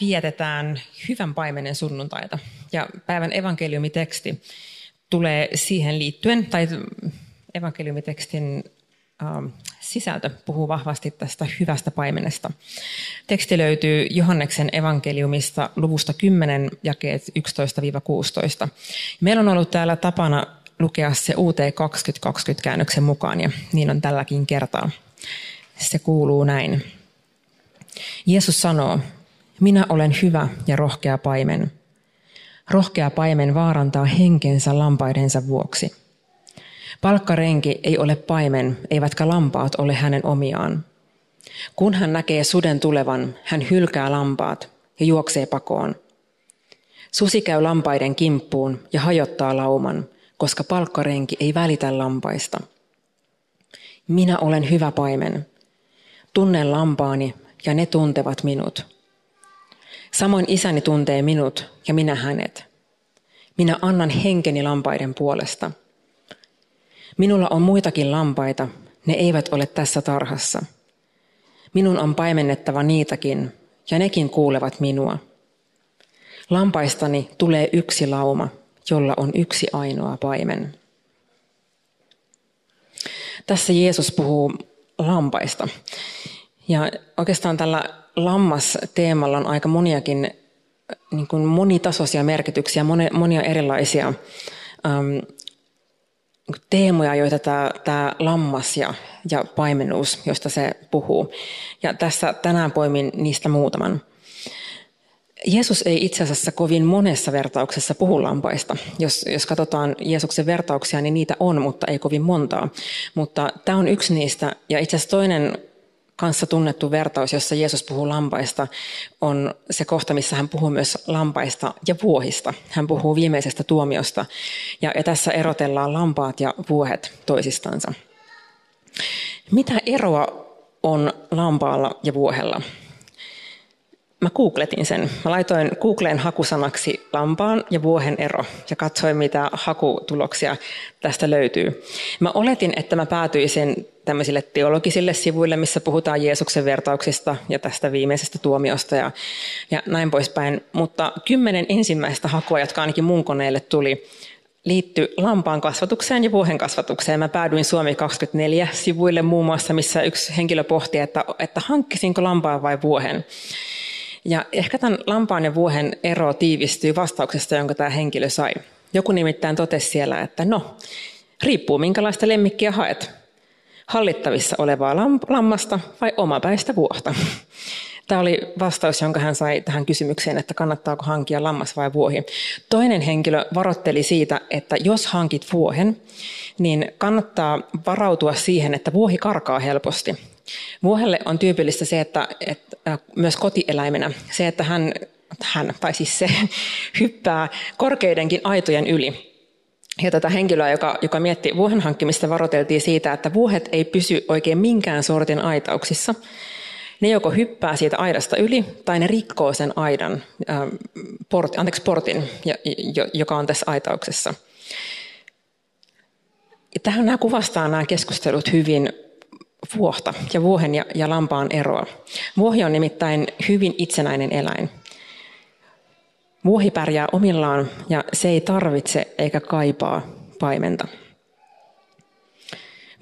Vietetään hyvän paimenen sunnuntaita ja päivän evankeliumiteksti tulee siihen liittyen, tai evankeliumitekstin ähm, sisältö puhuu vahvasti tästä hyvästä paimenesta. Teksti löytyy Johanneksen evankeliumista luvusta 10, jakeet 11-16. Meillä on ollut täällä tapana lukea se UT 2020 käännöksen mukaan, ja niin on tälläkin kertaa. Se kuuluu näin. Jeesus sanoo, minä olen hyvä ja rohkea paimen. Rohkea paimen vaarantaa henkensä lampaidensa vuoksi. Palkkarenki ei ole paimen, eivätkä lampaat ole hänen omiaan. Kun hän näkee suden tulevan, hän hylkää lampaat ja juoksee pakoon. Susi käy lampaiden kimppuun ja hajottaa lauman, koska palkkarenki ei välitä lampaista. Minä olen hyvä paimen. Tunnen lampaani ja ne tuntevat minut. Samoin isäni tuntee minut ja minä hänet. Minä annan henkeni lampaiden puolesta. Minulla on muitakin lampaita, ne eivät ole tässä tarhassa. Minun on paimennettava niitäkin, ja nekin kuulevat minua. Lampaistani tulee yksi lauma, jolla on yksi ainoa paimen. Tässä Jeesus puhuu lampaista. Ja oikeastaan tällä lammas-teemalla on aika moniakin niin kuin monitasoisia merkityksiä, monia erilaisia ähm, teemoja, joita tämä, tämä lammas ja, ja paimenuus, josta se puhuu. Ja tässä tänään poimin niistä muutaman. Jeesus ei itse asiassa kovin monessa vertauksessa puhu lampaista. Jos, jos katsotaan Jeesuksen vertauksia, niin niitä on, mutta ei kovin montaa. Mutta tämä on yksi niistä. Ja itse asiassa toinen kanssa tunnettu vertaus, jossa Jeesus puhuu lampaista, on se kohta, missä hän puhuu myös lampaista ja vuohista. Hän puhuu viimeisestä tuomiosta ja, tässä erotellaan lampaat ja vuohet toisistansa. Mitä eroa on lampaalla ja vuohella? Mä googletin sen. Mä laitoin Googleen hakusanaksi lampaan ja vuohen ero ja katsoin, mitä hakutuloksia tästä löytyy. Mä oletin, että mä päätyisin tämmöisille teologisille sivuille, missä puhutaan Jeesuksen vertauksista ja tästä viimeisestä tuomiosta ja, ja näin poispäin. Mutta kymmenen ensimmäistä hakua, jotka ainakin mun koneelle tuli, liittyi lampaan kasvatukseen ja vuohen kasvatukseen. Mä päädyin Suomi 24 sivuille muun muassa, missä yksi henkilö pohti, että, että hankkisinko lampaan vai vuohen. Ja ehkä tämän lampaan ja vuohen ero tiivistyy vastauksesta, jonka tämä henkilö sai. Joku nimittäin totesi siellä, että no, riippuu minkälaista lemmikkiä haet. Hallittavissa olevaa lammasta vai omapäistä vuohta. Tämä oli vastaus, jonka hän sai tähän kysymykseen, että kannattaako hankia lammas vai vuohi. Toinen henkilö varoitteli siitä, että jos hankit vuohen, niin kannattaa varautua siihen, että vuohi karkaa helposti. Vuohelle on tyypillistä se, että, että myös kotieläimenä se, että hän, hän, tai siis se hyppää korkeidenkin aitojen yli. Ja tätä henkilöä, joka, joka mietti vuohen hankkimista, varoiteltiin siitä, että vuohet ei pysy oikein minkään sortin aitauksissa. Ne joko hyppää siitä aidasta yli, tai ne rikkoo sen aidan, äh, port, anteeksi, portin, joka on tässä aitauksessa. Tähän nämä kuvastaa nämä keskustelut hyvin vuohta ja vuohen ja, ja lampaan eroa. Vuohi on nimittäin hyvin itsenäinen eläin. Vuohi pärjää omillaan ja se ei tarvitse eikä kaipaa paimenta.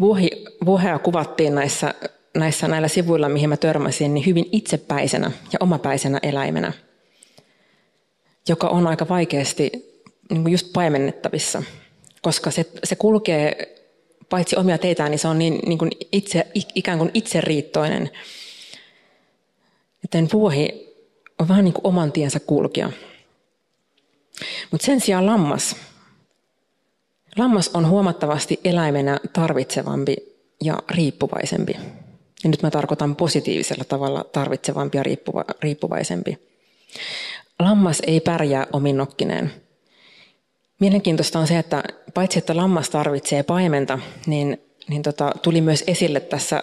Vuohi, vuohea kuvattiin näissä, näissä näillä sivuilla, mihin mä törmäsin, niin hyvin itsepäisenä ja omapäisenä eläimenä, joka on aika vaikeasti niin just paimennettavissa, koska se, se kulkee paitsi omia teitään, niin se on niin, niin kuin itse, ikään kuin itseriittoinen. Joten vuohi on vähän niin kuin oman tiensä kulkija. Mutta sen sijaan lammas. Lammas on huomattavasti eläimenä tarvitsevampi ja riippuvaisempi. Ja nyt mä tarkoitan positiivisella tavalla tarvitsevampi ja riippuva, riippuvaisempi. Lammas ei pärjää ominnokkineen. Mielenkiintoista on se, että paitsi että lammas tarvitsee paimenta, niin, niin tota, tuli myös esille tässä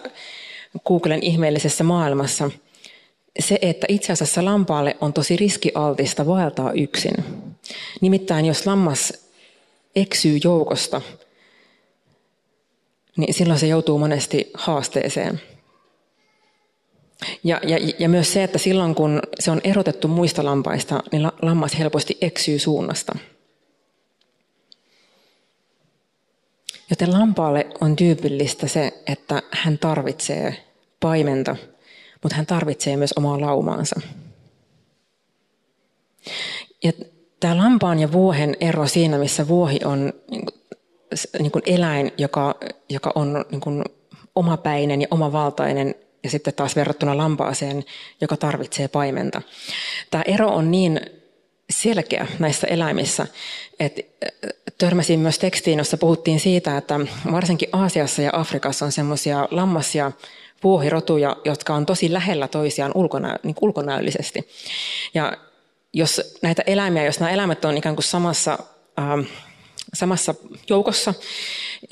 Googlen ihmeellisessä maailmassa se, että itse asiassa lampaalle on tosi riskialtista vaeltaa yksin. Nimittäin jos lammas eksyy joukosta, niin silloin se joutuu monesti haasteeseen. Ja, ja, ja myös se, että silloin kun se on erotettu muista lampaista, niin lammas helposti eksyy suunnasta. Joten lampaalle on tyypillistä se, että hän tarvitsee paimenta, mutta hän tarvitsee myös omaa laumaansa. Ja tämä lampaan ja vuohen ero siinä, missä vuohi on niin kuin eläin, joka, joka on niin kuin omapäinen ja omavaltainen, ja sitten taas verrattuna lampaaseen, joka tarvitsee paimenta. Tämä ero on niin selkeä näissä eläimissä, että törmäsin myös tekstiin, jossa puhuttiin siitä, että varsinkin Aasiassa ja Afrikassa on semmoisia lammas- ja vuohirotuja, jotka on tosi lähellä toisiaan ulkonä, niin ulkonäöllisesti. Ja jos näitä eläimiä, jos nämä eläimet on ikään kuin samassa, äh, samassa joukossa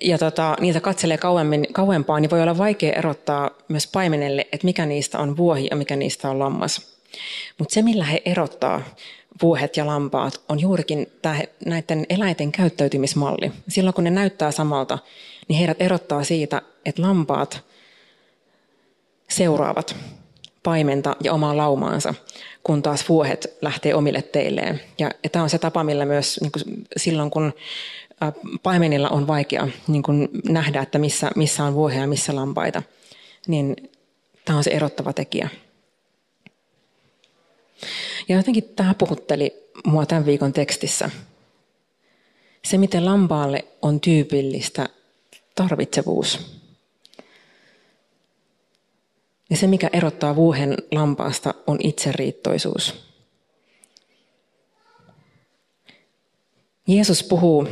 ja tota, niitä katselee kauemmin, kauempaa, niin voi olla vaikea erottaa myös paimenelle, että mikä niistä on vuohi ja mikä niistä on lammas. Mutta se, millä he erottaa vuohet ja lampaat, on juurikin tämä, näiden eläinten käyttäytymismalli. Silloin kun ne näyttää samalta, niin heidät erottaa siitä, että lampaat seuraavat paimenta ja omaa laumaansa, kun taas vuohet lähtee omille teilleen. Ja, ja tämä on se tapa, millä myös niin kuin silloin, kun paimenilla on vaikea niin kuin nähdä, että missä, missä on vuohia ja missä lampaita, niin tämä on se erottava tekijä. Ja jotenkin tämä puhutteli mua tämän viikon tekstissä. Se, miten lampaalle on tyypillistä tarvitsevuus. Ja se, mikä erottaa vuohen lampaasta, on itseriittoisuus. Jeesus puhuu,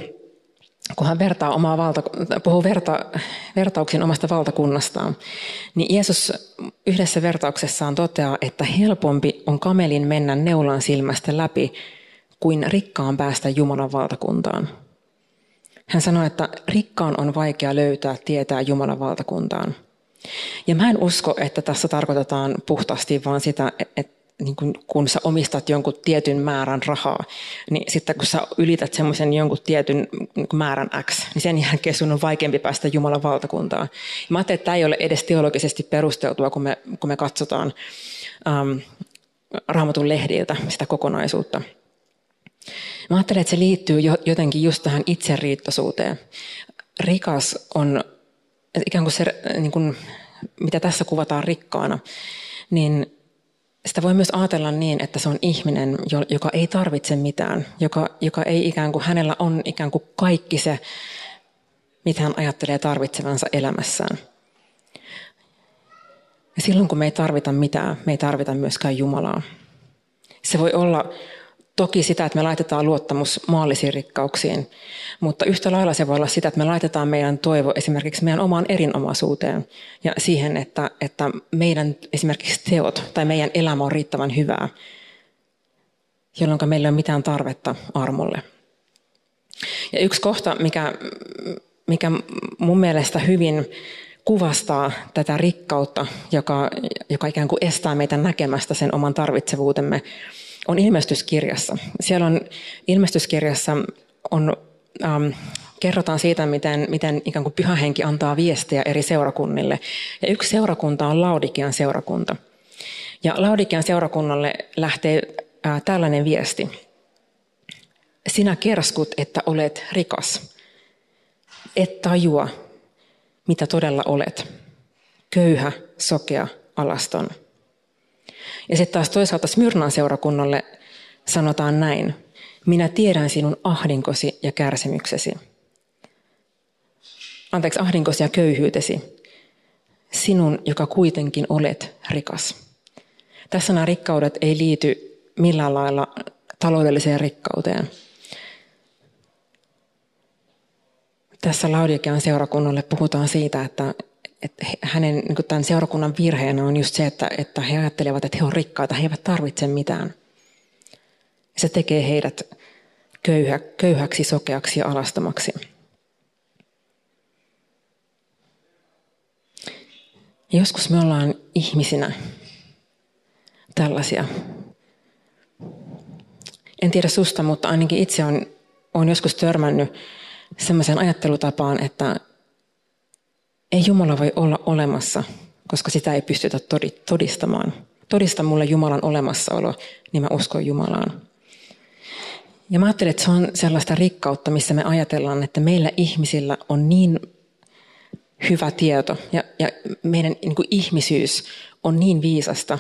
kun hän vertaa omaa valta, puhuu verta, vertauksin omasta valtakunnastaan, niin Jeesus yhdessä vertauksessaan toteaa, että helpompi on kamelin mennä neulan silmästä läpi kuin rikkaan päästä Jumalan valtakuntaan. Hän sanoi, että rikkaan on vaikea löytää tietää Jumalan valtakuntaan – ja mä en usko, että tässä tarkoitetaan puhtaasti vaan sitä, että niin kun, kun sä omistat jonkun tietyn määrän rahaa, niin sitten kun sä ylität semmoisen jonkun tietyn niin määrän X, niin sen jälkeen sun on vaikeampi päästä Jumalan valtakuntaan. Ja mä ajattelin, että tämä ei ole edes teologisesti perusteltua, kun me, kun me katsotaan ähm, raamatun lehdiltä sitä kokonaisuutta. Mä ajattelen, että se liittyy jotenkin just tähän itseriittoisuuteen. Rikas on ikään kuin se, niin kuin, mitä tässä kuvataan rikkaana, niin sitä voi myös ajatella niin, että se on ihminen, joka ei tarvitse mitään, joka, joka ei ikään kuin, hänellä on ikään kuin kaikki se, mitä hän ajattelee tarvitsevansa elämässään. Ja silloin kun me ei tarvita mitään, me ei tarvita myöskään Jumalaa. Se voi olla Toki sitä, että me laitetaan luottamus maallisiin rikkauksiin, mutta yhtä lailla se voi olla sitä, että me laitetaan meidän toivo esimerkiksi meidän omaan erinomaisuuteen ja siihen, että, että meidän esimerkiksi teot tai meidän elämä on riittävän hyvää, jolloin meillä ei ole mitään tarvetta armolle. Ja yksi kohta, mikä, mikä mun mielestä hyvin kuvastaa tätä rikkautta, joka, joka ikään kuin estää meitä näkemästä sen oman tarvitsevuutemme, on ilmestyskirjassa. Siellä on ilmestyskirjassa on, ähm, kerrotaan siitä, miten, miten ikään kuin pyhähenki antaa viestejä eri seurakunnille. Ja yksi seurakunta on Laudikean seurakunta. Ja Laudikean seurakunnalle lähtee äh, tällainen viesti. Sinä kerskut, että olet rikas. Et tajua, mitä todella olet. Köyhä, sokea, alaston. Ja sitten taas toisaalta Smyrnan seurakunnalle sanotaan näin. Minä tiedän sinun ahdinkosi ja kärsimyksesi. Anteeksi, ahdinkosi ja köyhyytesi. Sinun, joka kuitenkin olet rikas. Tässä nämä rikkaudet ei liity millään lailla taloudelliseen rikkauteen. Tässä Laudikean seurakunnalle puhutaan siitä, että, että hänen niin tämän seurakunnan virheenä on just se, että, että he ajattelevat, että he ovat rikkaita, he eivät tarvitse mitään. Se tekee heidät köyhä, köyhäksi, sokeaksi ja alastamaksi. Joskus me ollaan ihmisinä tällaisia. En tiedä susta, mutta ainakin itse on joskus törmännyt sellaiseen ajattelutapaan, että ei Jumala voi olla olemassa, koska sitä ei pystytä todistamaan. Todista mulle Jumalan olemassaolo, niin mä uskon Jumalaan. Ja mä ajattelen, että se on sellaista rikkautta, missä me ajatellaan, että meillä ihmisillä on niin hyvä tieto ja, ja meidän niin kuin ihmisyys on niin viisasta,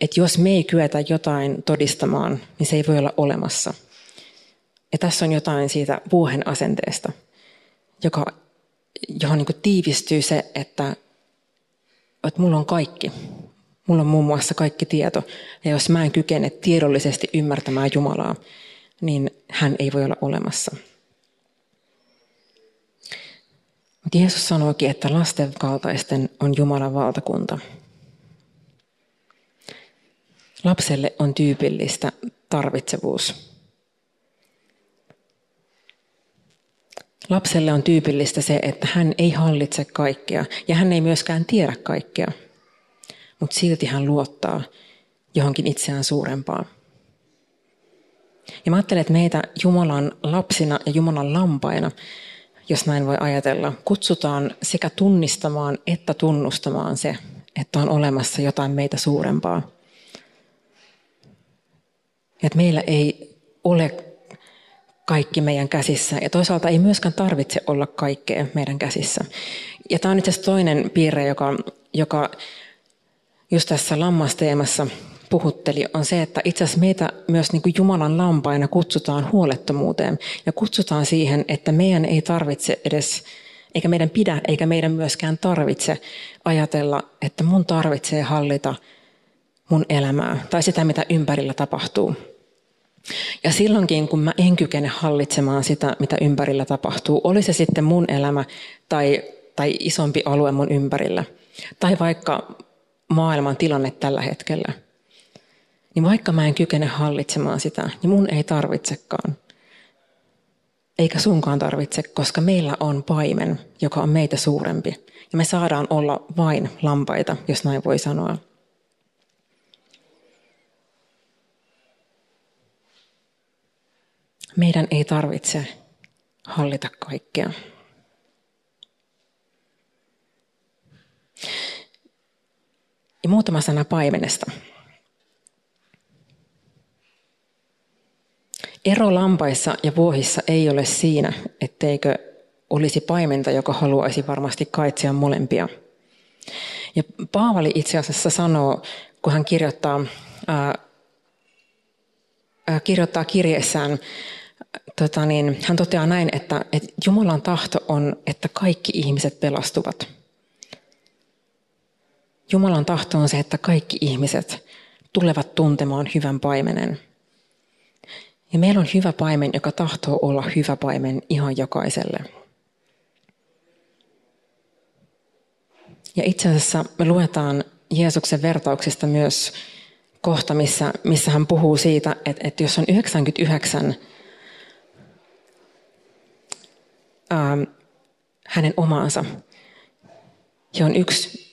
että jos me ei kyetä jotain todistamaan, niin se ei voi olla olemassa. Ja tässä on jotain siitä vuohen asenteesta, joka, johon niin tiivistyy se, että, että mulla on kaikki. Mulla on muun muassa kaikki tieto. Ja jos mä en kykene tiedollisesti ymmärtämään Jumalaa, niin hän ei voi olla olemassa. Mutta Jeesus sanoikin, että lasten kaltaisten on Jumalan valtakunta. Lapselle on tyypillistä tarvitsevuus. Lapselle on tyypillistä se, että hän ei hallitse kaikkea ja hän ei myöskään tiedä kaikkea, mutta silti hän luottaa johonkin itseään suurempaan. Ja mä ajattelen, että meitä Jumalan lapsina ja Jumalan lampaina, jos näin voi ajatella, kutsutaan sekä tunnistamaan että tunnustamaan se, että on olemassa jotain meitä suurempaa. Että meillä ei ole kaikki meidän käsissä ja toisaalta ei myöskään tarvitse olla kaikkea meidän käsissä. Ja tämä on itse asiassa toinen piirre, joka, joka just tässä lammasteemassa puhutteli, on se, että itse asiassa meitä myös niin kuin Jumalan lampaina kutsutaan huolettomuuteen ja kutsutaan siihen, että meidän ei tarvitse edes, eikä meidän pidä, eikä meidän myöskään tarvitse ajatella, että mun tarvitsee hallita mun elämää tai sitä, mitä ympärillä tapahtuu. Ja silloinkin, kun mä en kykene hallitsemaan sitä, mitä ympärillä tapahtuu, oli se sitten mun elämä tai, tai isompi alue mun ympärillä, tai vaikka maailman tilanne tällä hetkellä – niin vaikka mä en kykene hallitsemaan sitä, niin mun ei tarvitsekaan. Eikä sunkaan tarvitse, koska meillä on paimen, joka on meitä suurempi. Ja me saadaan olla vain lampaita, jos näin voi sanoa. Meidän ei tarvitse hallita kaikkea. Ja muutama sana paimenesta. Ero lampaissa ja vuohissa ei ole siinä, etteikö olisi paimenta, joka haluaisi varmasti kaitsia molempia. Ja Paavali itse asiassa sanoo, kun hän kirjoittaa, ää, kirjoittaa kirjeessään, tota niin, hän toteaa näin, että, että Jumalan tahto on, että kaikki ihmiset pelastuvat. Jumalan tahto on se, että kaikki ihmiset tulevat tuntemaan hyvän paimenen – ja meillä on hyvä paimen, joka tahtoo olla hyvä paimen ihan jokaiselle. Ja itse asiassa me luetaan Jeesuksen vertauksista myös kohta, missä, missä hän puhuu siitä, että, että jos on 99 ähm, hänen omaansa, ja on yksi,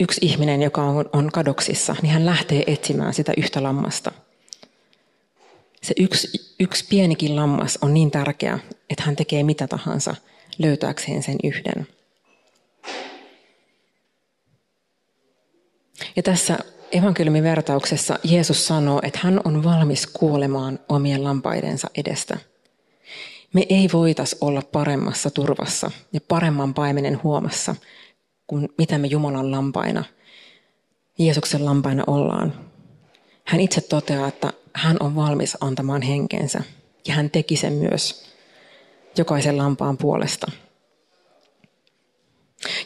yksi ihminen, joka on, on kadoksissa, niin hän lähtee etsimään sitä yhtä lammasta – se yksi, yksi pienikin lammas on niin tärkeä, että hän tekee mitä tahansa löytääkseen sen yhden. Ja tässä evankeliumin vertauksessa Jeesus sanoo, että hän on valmis kuolemaan omien lampaidensa edestä. Me ei voitas olla paremmassa turvassa ja paremman paimenen huomassa kuin mitä me Jumalan lampaina, Jeesuksen lampaina ollaan. Hän itse toteaa, että hän on valmis antamaan henkensä ja hän teki sen myös jokaisen lampaan puolesta.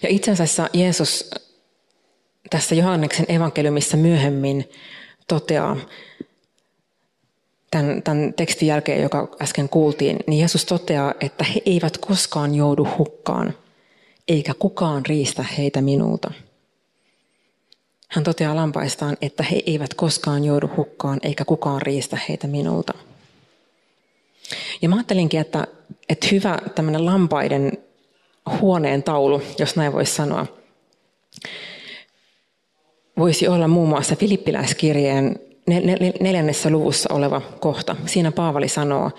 Ja itse asiassa Jeesus tässä Johanneksen evankeliumissa myöhemmin toteaa, tämän, tämän tekstin jälkeen, joka äsken kuultiin, niin Jeesus toteaa, että he eivät koskaan joudu hukkaan, eikä kukaan riistä heitä minulta. Hän toteaa lampaistaan, että he eivät koskaan joudu hukkaan eikä kukaan riistä heitä minulta. Ja mä ajattelinkin, että, että hyvä tämmöinen lampaiden huoneen taulu, jos näin voisi sanoa, voisi olla muun muassa Filippiläiskirjeen neljännessä luvussa oleva kohta. Siinä Paavali sanoo,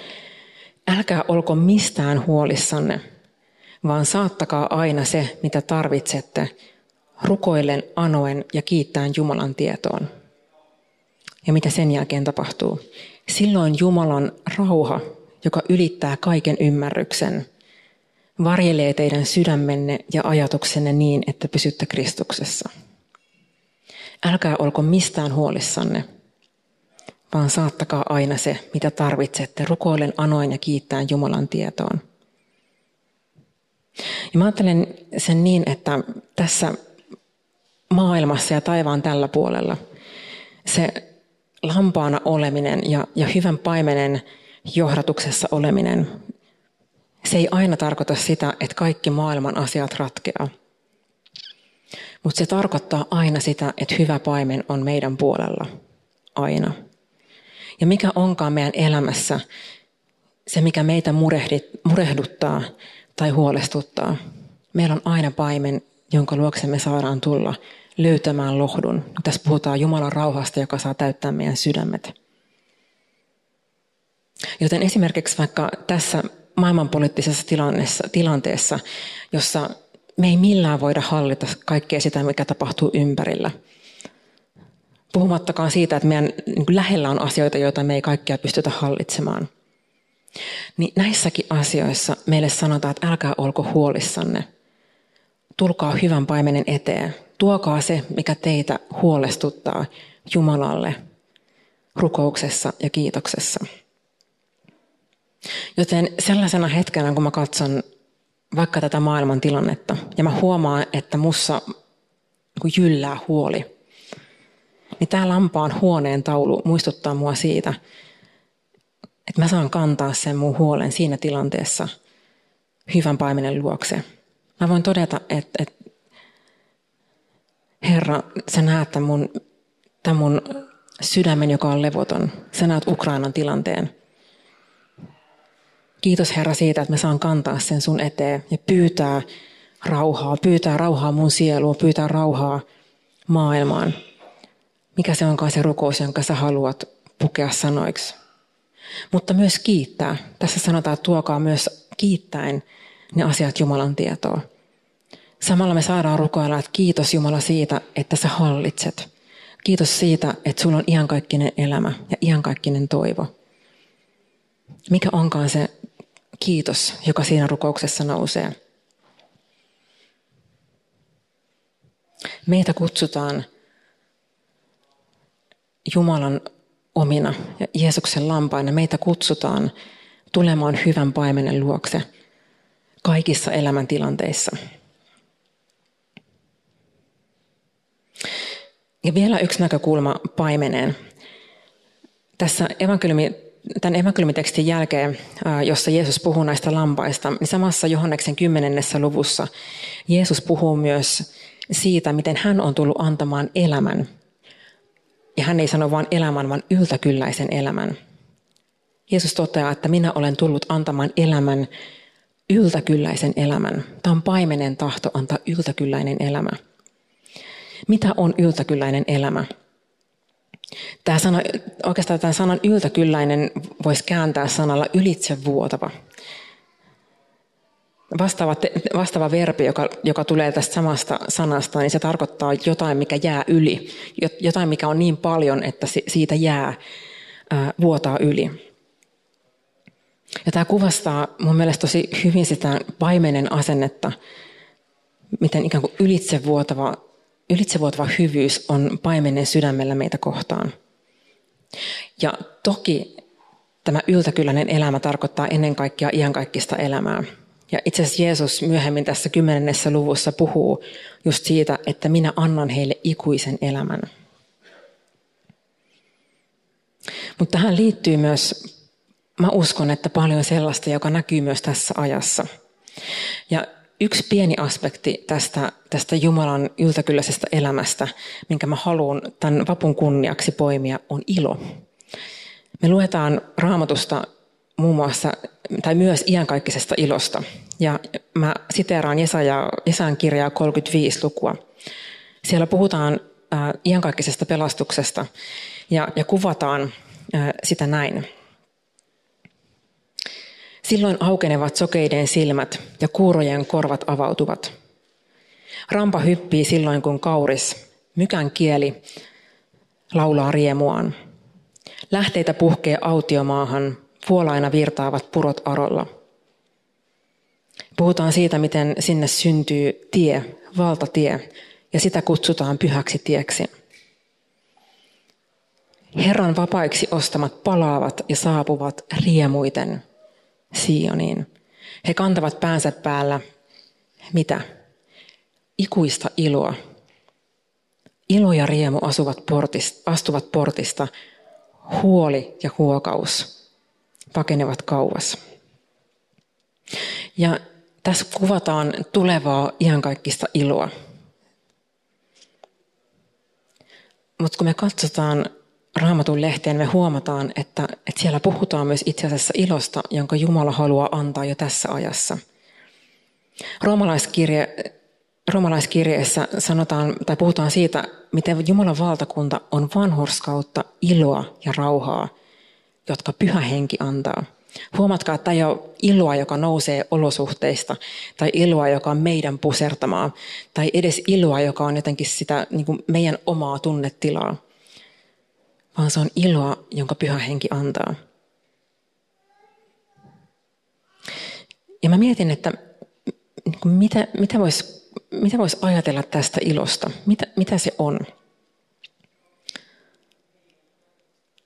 älkää olko mistään huolissanne, vaan saattakaa aina se, mitä tarvitsette, rukoillen, anoen ja kiittäen Jumalan tietoon. Ja mitä sen jälkeen tapahtuu? Silloin Jumalan rauha, joka ylittää kaiken ymmärryksen, varjelee teidän sydämenne ja ajatuksenne niin, että pysytte Kristuksessa. Älkää olko mistään huolissanne, vaan saattakaa aina se, mitä tarvitsette, rukoillen, anoin ja kiittäen Jumalan tietoon. Ja mä ajattelen sen niin, että tässä maailmassa ja taivaan tällä puolella se lampaana oleminen ja, ja hyvän paimenen johdatuksessa oleminen, se ei aina tarkoita sitä, että kaikki maailman asiat ratkeaa. Mutta se tarkoittaa aina sitä, että hyvä paimen on meidän puolella. Aina. Ja mikä onkaan meidän elämässä se, mikä meitä murehduttaa tai huolestuttaa. Meillä on aina paimen, jonka luokse me saadaan tulla löytämään lohdun. Tässä puhutaan Jumalan rauhasta, joka saa täyttää meidän sydämet. Joten esimerkiksi vaikka tässä maailmanpoliittisessa tilanteessa, jossa me ei millään voida hallita kaikkea sitä, mikä tapahtuu ympärillä. Puhumattakaan siitä, että meidän niin lähellä on asioita, joita me ei kaikkia pystytä hallitsemaan. Niin näissäkin asioissa meille sanotaan, että älkää olko huolissanne. Tulkaa hyvän paimenen eteen. Tuokaa se, mikä teitä huolestuttaa Jumalalle rukouksessa ja kiitoksessa. Joten sellaisena hetkenä, kun mä katson vaikka tätä maailman tilannetta ja mä huomaan, että mussa jyllää huoli, niin tämä lampaan huoneen taulu muistuttaa mua siitä, että mä saan kantaa sen mun huolen siinä tilanteessa hyvän paimenen luokse. Mä voin todeta, että, että Herra, sä näet tämän mun, tämän mun sydämen, joka on levoton. Sä näet Ukrainan tilanteen. Kiitos Herra siitä, että mä saan kantaa sen sun eteen ja pyytää rauhaa, pyytää rauhaa mun sieluun, pyytää rauhaa maailmaan. Mikä se onkaan se rukous, jonka sä haluat pukea sanoiksi. Mutta myös kiittää. Tässä sanotaan, että tuokaa myös kiittäen ne asiat Jumalan tietoa. Samalla me saadaan rukoilla, että kiitos Jumala siitä, että sä hallitset. Kiitos siitä, että sulla on iankaikkinen elämä ja iankaikkinen toivo. Mikä onkaan se kiitos, joka siinä rukouksessa nousee. Meitä kutsutaan Jumalan omina ja Jeesuksen lampaina. Meitä kutsutaan tulemaan hyvän paimenen luokse kaikissa elämäntilanteissa. Ja vielä yksi näkökulma paimeneen. Tässä evankeliumi tämän evankeliumitekstin jälkeen, jossa Jeesus puhuu näistä lampaista, niin samassa Johanneksen kymmenennessä luvussa Jeesus puhuu myös siitä, miten hän on tullut antamaan elämän. Ja hän ei sano vain elämän, vaan yltäkylläisen elämän. Jeesus toteaa, että minä olen tullut antamaan elämän, yltäkylläisen elämän. Tämä on paimenen tahto antaa yltäkylläinen elämä. Mitä on yltäkylläinen elämä? Tämä sana, oikeastaan tämän sanan yltäkylläinen voisi kääntää sanalla ylitsevuotava. Vastaava, vastaava verbi, joka, joka tulee tästä samasta sanasta, niin se tarkoittaa jotain, mikä jää yli. Jotain, mikä on niin paljon, että siitä jää ää, vuotaa yli. Ja tämä kuvastaa mun mielestä tosi hyvin sitä paimenen asennetta, miten ikään kuin ylitsevuotava ylitsevuotava hyvyys on paimenen sydämellä meitä kohtaan. Ja toki tämä yltäkylläinen elämä tarkoittaa ennen kaikkea iankaikkista elämää. Ja itse asiassa Jeesus myöhemmin tässä kymmenennessä luvussa puhuu just siitä, että minä annan heille ikuisen elämän. Mutta tähän liittyy myös, mä uskon, että paljon sellaista, joka näkyy myös tässä ajassa. Ja yksi pieni aspekti tästä, tästä Jumalan yltäkylläisestä elämästä, minkä mä haluan tämän vapun kunniaksi poimia, on ilo. Me luetaan raamatusta muun muassa, tai myös iankaikkisesta ilosta. Ja mä siteeraan Jesaja, Jesajan kirjaa 35 lukua. Siellä puhutaan äh, iankaikkisesta pelastuksesta ja, ja kuvataan sitä näin. Silloin aukenevat sokeiden silmät ja kuurojen korvat avautuvat. Rampa hyppii silloin, kun kauris, mykän kieli, laulaa riemuaan. Lähteitä puhkee autiomaahan, vuolaina virtaavat purot arolla. Puhutaan siitä, miten sinne syntyy tie, valtatie, ja sitä kutsutaan pyhäksi tieksi. Herran vapaiksi ostamat palaavat ja saapuvat riemuiten Sioniin. He kantavat päänsä päällä mitä? Ikuista iloa. Ilo ja riemu asuvat portista, astuvat portista, huoli ja huokaus pakenevat kauas. Ja tässä kuvataan tulevaa iankaikkista iloa. Mutta kun me katsotaan raamatun lehteen, me huomataan, että, että siellä puhutaan myös itse asiassa ilosta, jonka Jumala haluaa antaa jo tässä ajassa. Roomalaiskirje, roomalaiskirjeessä sanotaan, tai puhutaan siitä, miten Jumalan valtakunta on vanhurskautta, iloa ja rauhaa, jotka pyhä henki antaa. Huomatkaa, että tämä ei ole iloa, joka nousee olosuhteista, tai iloa, joka on meidän pusertamaa, tai edes iloa, joka on jotenkin sitä niin kuin meidän omaa tunnetilaa, vaan se on iloa, jonka pyhä henki antaa. Ja mä mietin, että mitä, mitä voisi mitä vois ajatella tästä ilosta, mitä, mitä se on.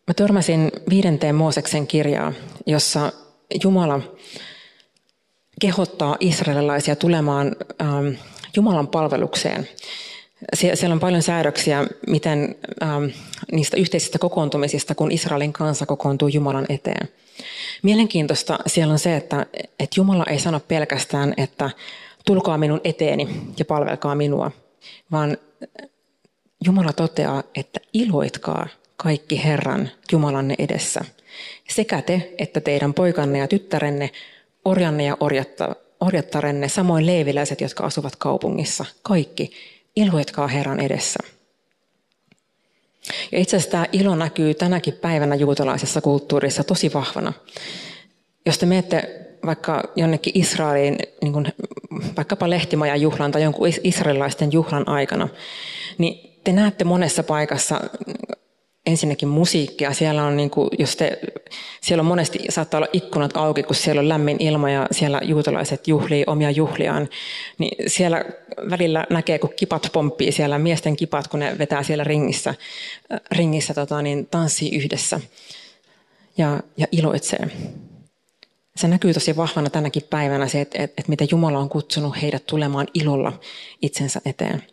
Mä törmäsin viidenteen Mooseksen kirjaa, jossa Jumala kehottaa israelilaisia tulemaan ähm, Jumalan palvelukseen. Siellä on paljon säädöksiä, miten ähm, niistä yhteisistä kokoontumisista, kun Israelin kansa kokoontuu Jumalan eteen. Mielenkiintoista siellä on se, että, että Jumala ei sano pelkästään, että tulkaa minun eteeni ja palvelkaa minua, vaan Jumala toteaa, että iloitkaa kaikki Herran Jumalanne edessä. Sekä te, että teidän poikanne ja tyttärenne, orjanne ja orjatta, orjattarenne, samoin leiviläiset, jotka asuvat kaupungissa. Kaikki, iloitkaa Herran edessä. Ja itse asiassa tämä ilo näkyy tänäkin päivänä juutalaisessa kulttuurissa tosi vahvana. Jos te menette vaikka jonnekin Israeliin, niin kuin vaikkapa lehtimajan juhlan tai jonkun israelilaisten juhlan aikana, niin te näette monessa paikassa ensinnäkin musiikkia. Siellä on, niin kuin, jos te, siellä on monesti saattaa olla ikkunat auki, kun siellä on lämmin ilma ja siellä juutalaiset juhlii omia juhliaan. Niin siellä välillä näkee, kun kipat pomppii siellä, miesten kipat, kun ne vetää siellä ringissä, ringissä tota, niin tanssii yhdessä ja, ja iloitsee. Se näkyy tosi vahvana tänäkin päivänä se, että, että, että miten Jumala on kutsunut heidät tulemaan ilolla itsensä eteen.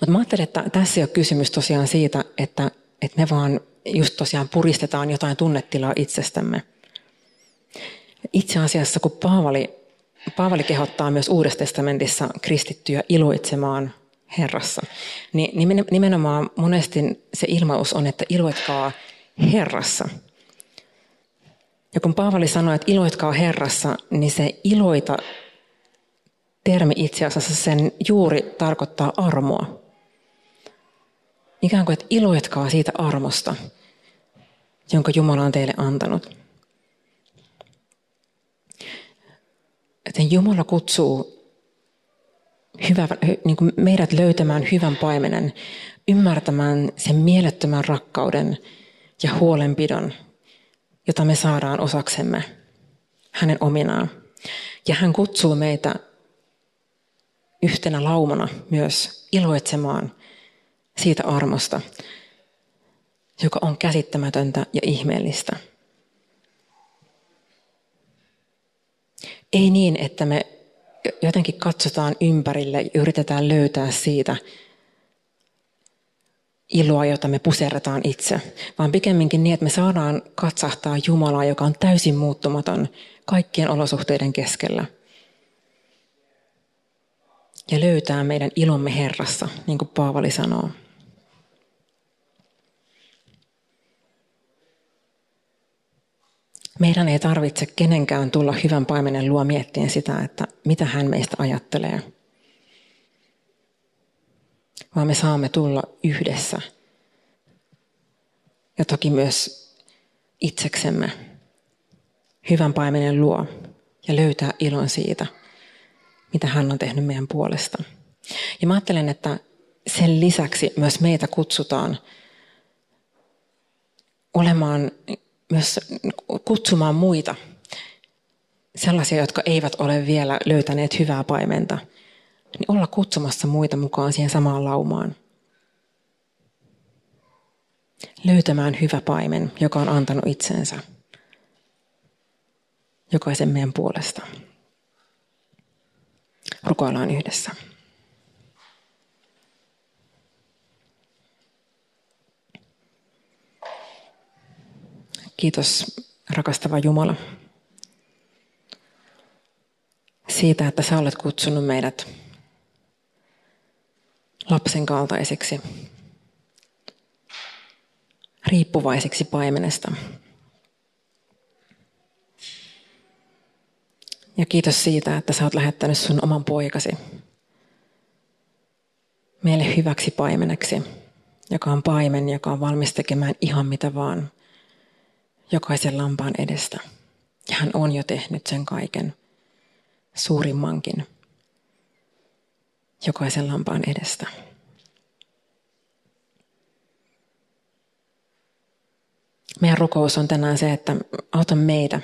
Mutta mä ajattelin, että tässä ei ole kysymys tosiaan siitä, että, että me vaan just tosiaan puristetaan jotain tunnetilaa itsestämme. Itse asiassa, kun Paavali, Paavali kehottaa myös Uudessa testamentissa kristittyjä iloitsemaan Herrassa, niin nimenomaan monesti se ilmaus on, että iloitkaa Herrassa. Ja kun Paavali sanoi, että iloitkaa Herrassa, niin se iloita termi itse asiassa sen juuri tarkoittaa armoa. Ikään kuin, että iloitkaa siitä armosta, jonka Jumala on teille antanut. Joten Jumala kutsuu hyvä, niin kuin meidät löytämään hyvän paimenen, ymmärtämään sen mielettömän rakkauden ja huolenpidon, jota me saadaan osaksemme hänen ominaan. Ja hän kutsuu meitä yhtenä laumana myös iloitsemaan siitä armosta, joka on käsittämätöntä ja ihmeellistä. Ei niin, että me jotenkin katsotaan ympärille ja yritetään löytää siitä iloa, jota me puserretaan itse, vaan pikemminkin niin, että me saadaan katsahtaa Jumalaa, joka on täysin muuttumaton kaikkien olosuhteiden keskellä. ja löytää meidän ilomme Herrassa, niin kuin Paavali sanoo. Meidän ei tarvitse kenenkään tulla hyvän paimenen luo miettien sitä, että mitä hän meistä ajattelee. Vaan me saamme tulla yhdessä. Ja toki myös itseksemme hyvän paimenen luo ja löytää ilon siitä, mitä hän on tehnyt meidän puolesta. Ja mä ajattelen, että sen lisäksi myös meitä kutsutaan olemaan myös kutsumaan muita, sellaisia, jotka eivät ole vielä löytäneet hyvää paimenta, niin olla kutsumassa muita mukaan siihen samaan laumaan. Löytämään hyvä paimen, joka on antanut itsensä jokaisen meidän puolesta. Rukoillaan yhdessä. Kiitos rakastava Jumala siitä, että sä olet kutsunut meidät lapsen kaltaisiksi, riippuvaisiksi paimenesta. Ja kiitos siitä, että sä oot lähettänyt sun oman poikasi meille hyväksi paimeneksi, joka on paimen, joka on valmis tekemään ihan mitä vaan – jokaisen lampaan edestä. Ja hän on jo tehnyt sen kaiken, suurimmankin, jokaisen lampaan edestä. Meidän rukous on tänään se, että auta meitä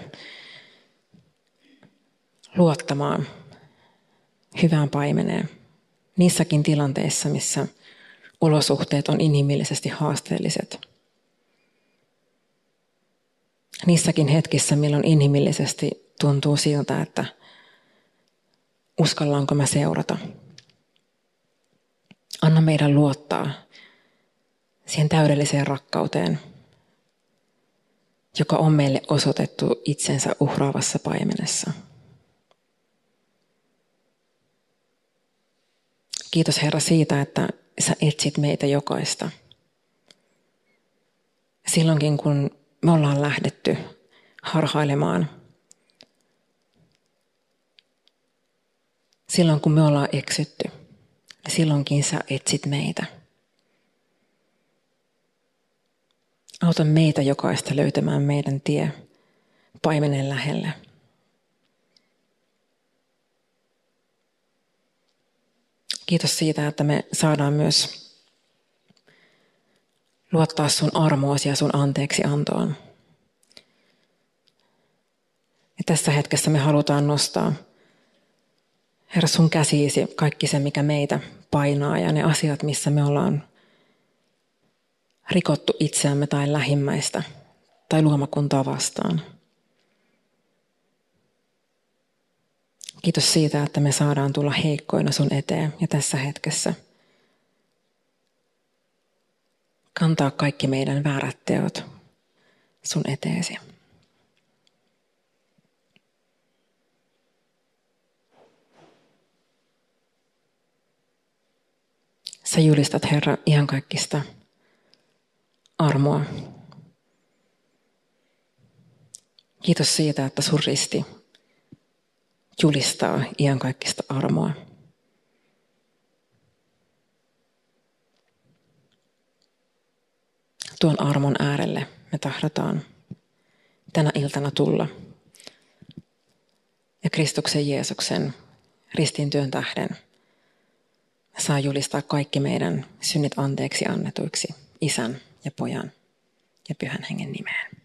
luottamaan hyvään paimeneen niissäkin tilanteissa, missä olosuhteet on inhimillisesti haasteelliset – niissäkin hetkissä, milloin inhimillisesti tuntuu siltä, että uskallanko mä seurata. Anna meidän luottaa siihen täydelliseen rakkauteen, joka on meille osoitettu itsensä uhraavassa paimenessa. Kiitos Herra siitä, että sä etsit meitä jokaista. Silloinkin kun me ollaan lähdetty harhailemaan. Silloin kun me ollaan eksytty, niin silloinkin sä etsit meitä. Auta meitä jokaista löytämään meidän tie paimenen lähelle. Kiitos siitä, että me saadaan myös luottaa sun armoosi ja sun anteeksi antoon. Ja tässä hetkessä me halutaan nostaa, Herra, sun käsiisi kaikki se, mikä meitä painaa ja ne asiat, missä me ollaan rikottu itseämme tai lähimmäistä tai luomakuntaa vastaan. Kiitos siitä, että me saadaan tulla heikkoina sun eteen ja tässä hetkessä – kantaa kaikki meidän väärät teot sun eteesi. Sä julistat, Herra, ihan kaikista armoa. Kiitos siitä, että sun risti julistaa kaikista armoa. Tuon armon äärelle me tahdotaan tänä iltana tulla. Ja Kristuksen Jeesuksen ristintyön tähden saa julistaa kaikki meidän synnit anteeksi annetuiksi isän ja pojan ja pyhän hengen nimeen.